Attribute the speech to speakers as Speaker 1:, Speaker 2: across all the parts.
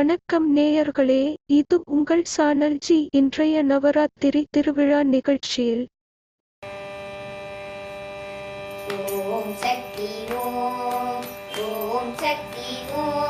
Speaker 1: வணக்கம் நேயர்களே இது உங்கள் சானல்ஜி இன்றைய நவராத்திரி திருவிழா நிகழ்ச்சியில்.
Speaker 2: ஓம் சக்தி ஓம் ஓம் சக்தி ஓம்.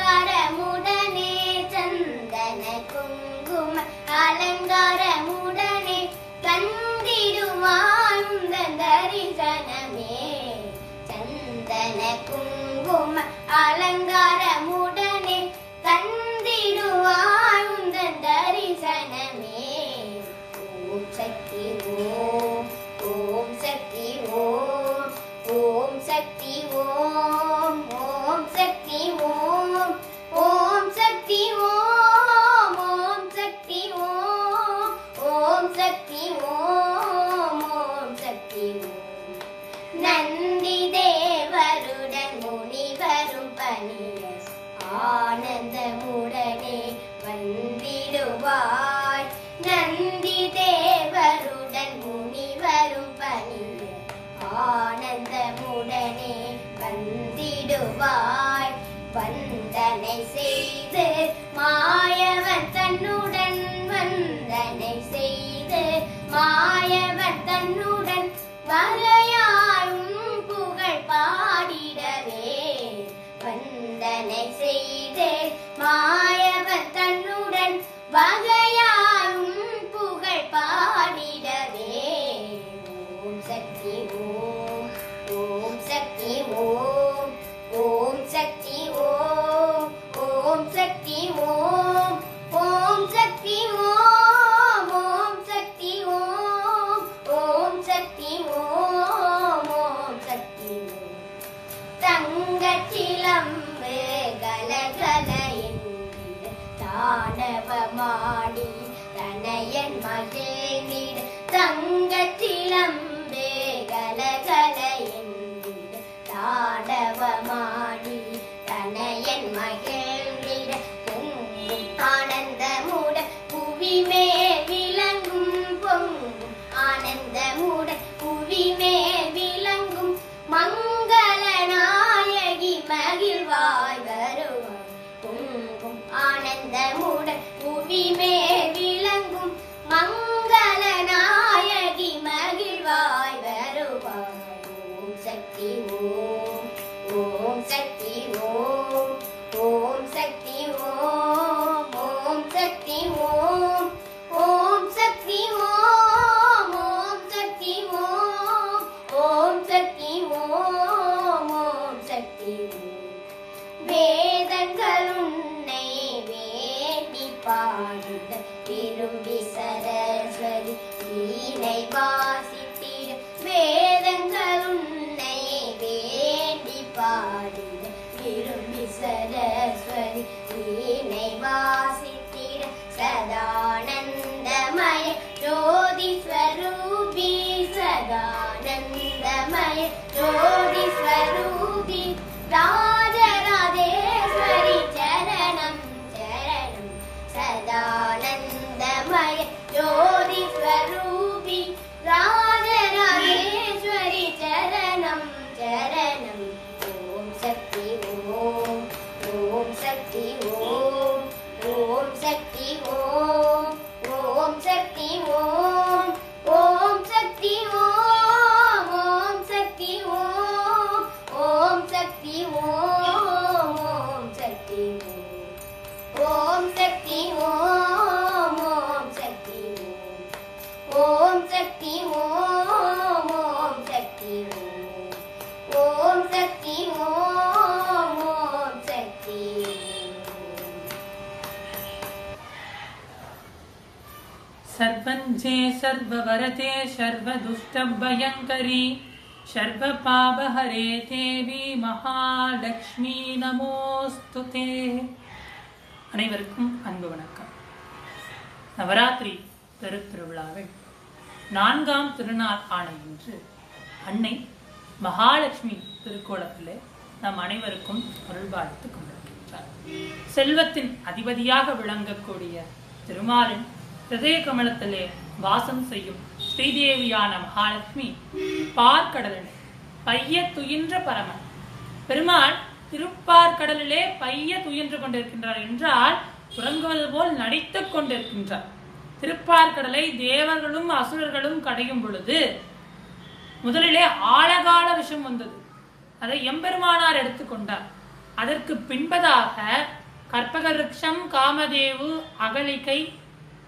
Speaker 2: அலங்காரமுடனே தந்திடுவாழ்ந்த தரிசனமே. ஓம் சக்தி ஓம் ஓம் சக்தி ஓம் ஓம் சக்தி ஓம் ஓம் சக்தி ஓம். தேவருடன் முனிவரும் பணிய ஆனந்தமுடனே வந்திடுவார் ശക്തി ഓം ഓം ശക്തി ഓം ഓം ശക്തി ഓം ഓം ശക്തി ഓം. ഓം ശക്തി തങ്കച്ചിലമ്പ് കലകലയെന്നിട താണവമാടി തനയൻ മകേനിട തങ്കച്ചിലമ്പ് me. பாடிட விரும்பி சரஸ்வதி வீணை வாசித்திட சதானந்தமய ஜோதி ஸ்வரூபி சதானந்தமய ஜோதி ஸ்வரூபி ராம்
Speaker 3: सर्वञ्जे सर्ववरते सर्वदुष्टभयङ्करी सर्वपापहरे தேவி மகாலட்சுமி நமோஸ்து தே அனைவருக்கும் அன்பு வணக்கம் நவராத்திரி பெருத்திருவிழாவில் நான்காம் திருநாள் ஆன இன்று அன்னை மகாலட்சுமி திருக்கோலத்திலே நம் அனைவருக்கும் அருள்பாலித்து கொண்டிருக்கின்றார் செல்வத்தின் அதிபதியாக விளங்கக்கூடிய திருமாலின் ஹிரதய கமலத்திலே வாசம் செய்யும் ஸ்ரீதேவியான மகாலட்சுமி பார்க்கடலினை பைய துயின்ற பரமன். பெருமாள் திருப்பார்கடலிலே பைய துயின்று கொண்டிருக்கின்றார் என்றால் உறங்குவது போல் நடித்துக் கொண்டிருக்கின்றார். திருப்பார்கடலை தேவர்களும் அசுரர்களும் கடையும் பொழுது முதலிலே ஆழகால விஷம் வந்தது. அதை எம்பெருமானார் எடுத்துக்கொண்டார் அதற்கு பின்பதாக கற்பக ருக்ஷம் காமதேவு அகலிகை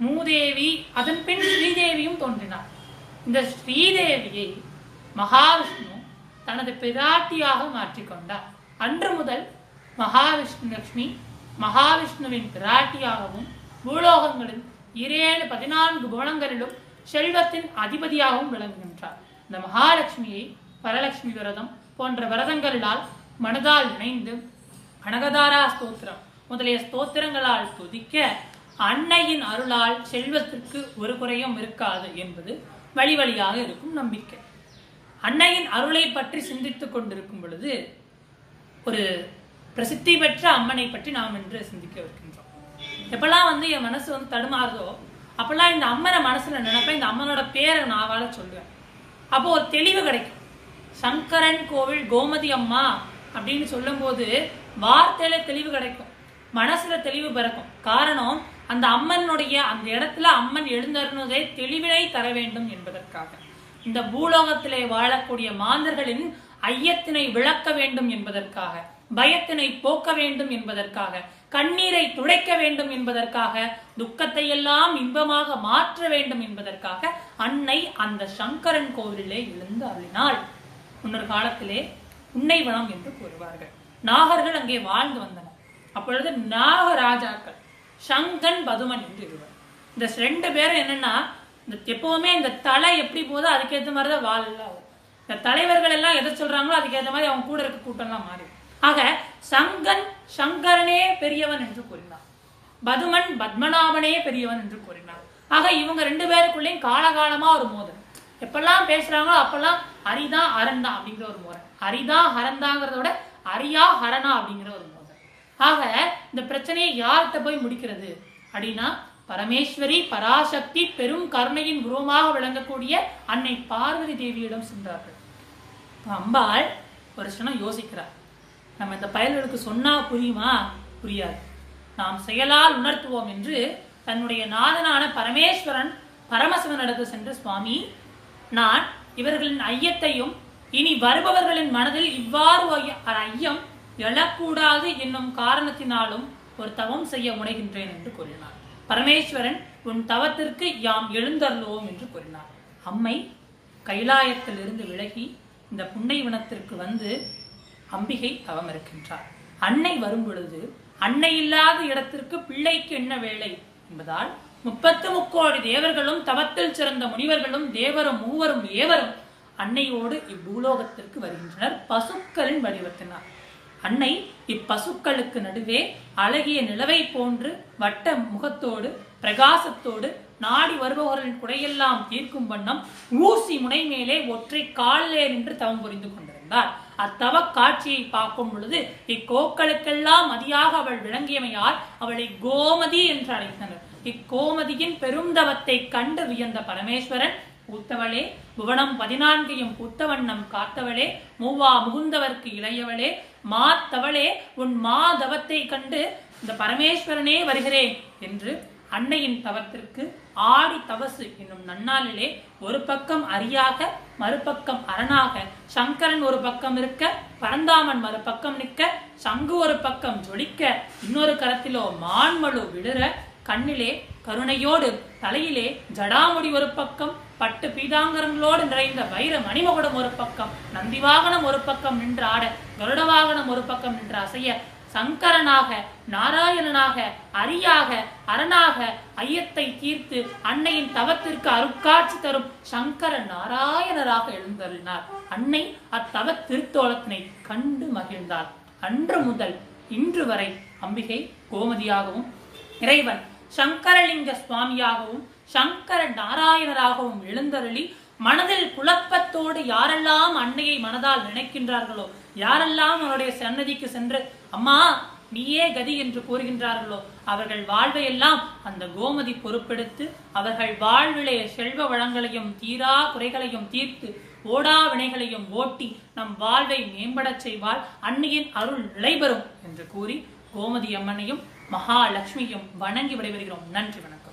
Speaker 3: மூதேவி அதன் பின் ஸ்ரீதேவியும் தோன்றினார். இந்த ஸ்ரீதேவியை மகாவிஷ்ணு தனது பிராட்டியாக மாற்றிக்கொண்டார் அன்று முதல் மகாவிஷ்ணு லட்சுமி மகாவிஷ்ணுவின் பிராட்டியாகவும் பூலோகங்களில் இரேழு பதினான்கு புவனங்களிலும் செல்வத்தின் அதிபதியாகவும் விளங்குகின்றார். இந்த மகாலட்சுமியை வரலட்சுமி விரதம் போன்ற விரதங்களால் மனதால் இணைந்து கனகதாரா ஸ்தோத்திரம் முதலிய ஸ்தோத்திரங்களால் துதிக்க அன்னையின் அருளால் செல்வத்திற்கு ஒரு குறையும் இருக்காது என்பது வழி வழியாக இருக்கும் நம்பிக்கை. அன்னையின் அருளை பற்றி சிந்தித்துக் கொண்டிருக்கும் பொழுது ஒரு பிரசித்தி பெற்ற அம்மனை பற்றி நாம் இன்று சிந்திக்க இருக்கின்றோம். எப்பெல்லாம் வந்து என் மனசு வந்து தடுமாறுதோ அப்பெல்லாம் இந்த அம்மனை மனசுல நினைப்பேன் இந்த அம்மனோட பேரை நாவால சொல்லுவேன். அப்போ ஒரு தெளிவு கிடைக்கும். சங்கரன் கோவில் கோமதி அம்மா அப்படின்னு சொல்லும்போது வார்த்தையில தெளிவு கிடைக்கும். மனசுல தெளிவு பிறக்கும். காரணம் அந்த அம்மனுடைய அந்த இடத்துல அம்மன் எழுந்தருணுவதை தெளிவினை தர வேண்டும் என்பதற்காக. இந்த பூலோகத்திலே வாழக்கூடிய மாந்தர்களின் ஐயத்தினை விளக்க வேண்டும் என்பதற்காக பயத்தினை போக்க வேண்டும் என்பதற்காக கண்ணீரை துடைக்க வேண்டும் என்பதற்காக துக்கத்தை எல்லாம் இன்பமாக மாற்ற வேண்டும் என்பதற்காக அன்னை அந்த சங்கரன் கோவிலே எழுந்து அருளினாள். முன்னொரு காலத்திலே உன்னைவனம் என்று கூறுவார்கள். நாகர்கள் அங்கே வாழ்ந்து வந்தனர். அப்பொழுது நாகராஜாக்கள் சங்கன் பதுமன் என்று இருவர். இந்த ரெண்டு பேரும் என்னன்னா இந்த எப்பவுமே இந்த தலை எப்படி போதோ அதுக்கேற்ற மாதிரி தான் வாழ் எல்லாம் இந்த தலைவர்கள் எல்லாம் எதை சொல்றாங்களோ அதுக்கேற்ற மாதிரி அவங்க கூட இருக்க கூட்டம்லாம் மாறி. ஆக சங்கன் சங்கரனே பெரியவன் என்று கூறினார். பதுமன் பத்மநாபனே பெரியவன் என்று கூறினார். ஆக இவங்க ரெண்டு பேருக்குள்ளேயும் காலகாலமா ஒரு மோதல். எப்பெல்லாம் பேசுறாங்களோ அப்பெல்லாம் அரிதான் அரந்தா அப்படிங்கிற ஒரு மோதல். அரிதான் ஹரந்தாங்கிறத விட அரியா ஹரணா அப்படிங்கிற ஒரு மோதல். ஆக இந்த பிரச்சனையை யார்கிட்ட போய் முடிக்கிறது? அப்படின்னா பரமேஸ்வரி பராசக்தி பெரும் கருணையின் உருவமாக விளங்கக்கூடிய அன்னை பார்வதி தேவியிடம் சென்றார்கள். அம்பாள் ஒரு க்ஷணம் யோசிக்கிறார். நம்ம இந்த பயல்களுக்கு சொன்னா புரியுமா? புரியாது. நாம் செயலால் உணர்த்துவோம் என்று தன்னுடைய நாதனான பரமேஸ்வரன் பரமசிவனிடத்து சென்று சுவாமி நான் இவர்களின் ஐயத்தையும் இனி வருபவர்களின் மனதில் இவ்வாறு ஐயம் எழக்கூடாது என்னும் காரணத்தினாலும் ஒரு தவம் செய்ய முனைகின்றேன் என்று கூறினார். பரமேஸ்வரன் உன் தவத்திற்கு யாம் எழுந்தருளுவோம் என்று கூறினார். அம்மை கைலாயத்தில் இருந்து விலகி இந்த புன்னைவனத்திற்கு வந்து அம்பிகை தவம் இருக்கின்றார். அன்னை வரும்பொழுது அன்னை இல்லாத இடத்திற்கு பிள்ளைக்கு என்ன வேலை? என்பதால் முப்பத்து முக்கோடி தேவர்களும் தவத்தில் சிறந்த முனிவர்களும் தேவரும் மூவரும் ஏவரும் அன்னையோடு இப்பூலோகத்திற்கு வருகின்றனர். பசுக்களின் வடிவத்தினார். அன்னை இப்பசுக்களுக்கு நடுவே அழகிய நிலவை போன்று வட்ட முகத்தோடு பிரகாசத்தோடு நாடி வருபவர்களின் குடையெல்லாம் தீர்க்கும் வண்ணம் ஊசி முனை மேலே ஒற்றை காலிலே நின்று தவம் புரிந்து கொண்டிருந்தார். அத்தவ காட்சியை பார்க்கும் பொழுது இக்கோக்களுக்கெல்லாம் மதியாக அவள் விளங்கியமையால் அவளை கோமதி என்று அழைத்தனர். இக்கோமதியின் பெருந்தவத்தை கண்டு வியந்த பரமேஸ்வரன் பூத்தவளே புவனம் பதினான்கையும் பூத்தவண்ணம் காத்தவளே மூவா முகுந்தவர்க்கு இளையவளே மாத்தவளே உன் மாதவத்தை கண்டு இந்த பரமேஸ்வரனே வருகிறேன் என்று அன்னையின் தவத்திற்கு ஆடி தவசு என்னும் நன்னாளிலே ஒரு பக்கம் அரியாக மறுபக்கம் அரணாக சங்கரன் ஒரு பக்கம் இருக்க பரந்தாமன் மறுபக்கம் நிற்க சங்கு ஒரு பக்கம் ஜொலிக்க இன்னொரு கரத்திலோ மான்மழு விழுற கண்ணிலே கருணையோடு தலையிலே ஜடாமுடி ஒரு பக்கம் பட்டு பீதாங்கரங்களோடு நிறைந்த வைர மணிமகுடம் ஒரு பக்கம் நந்திவாகனம் ஒரு பக்கம் நின்று ஆட கருட வாகனம் ஒரு பக்கம் நின்று அசைய சங்கரனாக நாராயணனாக அரியாக அரணாக ஐயத்தை தீர்த்து அன்னையின் தவத்திற்கு அருட்காட்சி தரும் சங்கர நாராயணராக எழுந்தருளினார். அன்னை அத்தவ திருத்தோளத்தினை கண்டு மகிழ்ந்தார் அன்று முதல் இன்று வரை அம்பிகை கோமதியாகவும் இறைவன் சங்கரலிங்க சுவாமியாகவும் சங்கர நாராயணராகவும் எழுந்தருளி மனதில் குழப்பத்தோடு யாரெல்லாம் அன்னையை மனதால் நினைக்கின்றார்களோ யாரெல்லாம் அவருடைய சன்னதிக்கு சென்று அம்மா நீயே கதி என்று கூறுகின்றார்களோ அவர்கள் வாழ்வை எல்லாம் அந்த கோமதி பொறுப்பெடுத்து அவர்கள் வாழ்விலே செல்வ வளங்களையும் தீரா குறைகளையும் தீர்த்து ஓடா வினைகளையும் ஓட்டி நம் வாழ்வை மேம்படச் செய்வாள். அன்னையின் அருள் நிலைபெறும் என்று கூறி கோமதி அம்மனையும் மகாலட்சுமியும் வணங்கி விடைபெறுகிறோம். நன்றி வணக்கம்.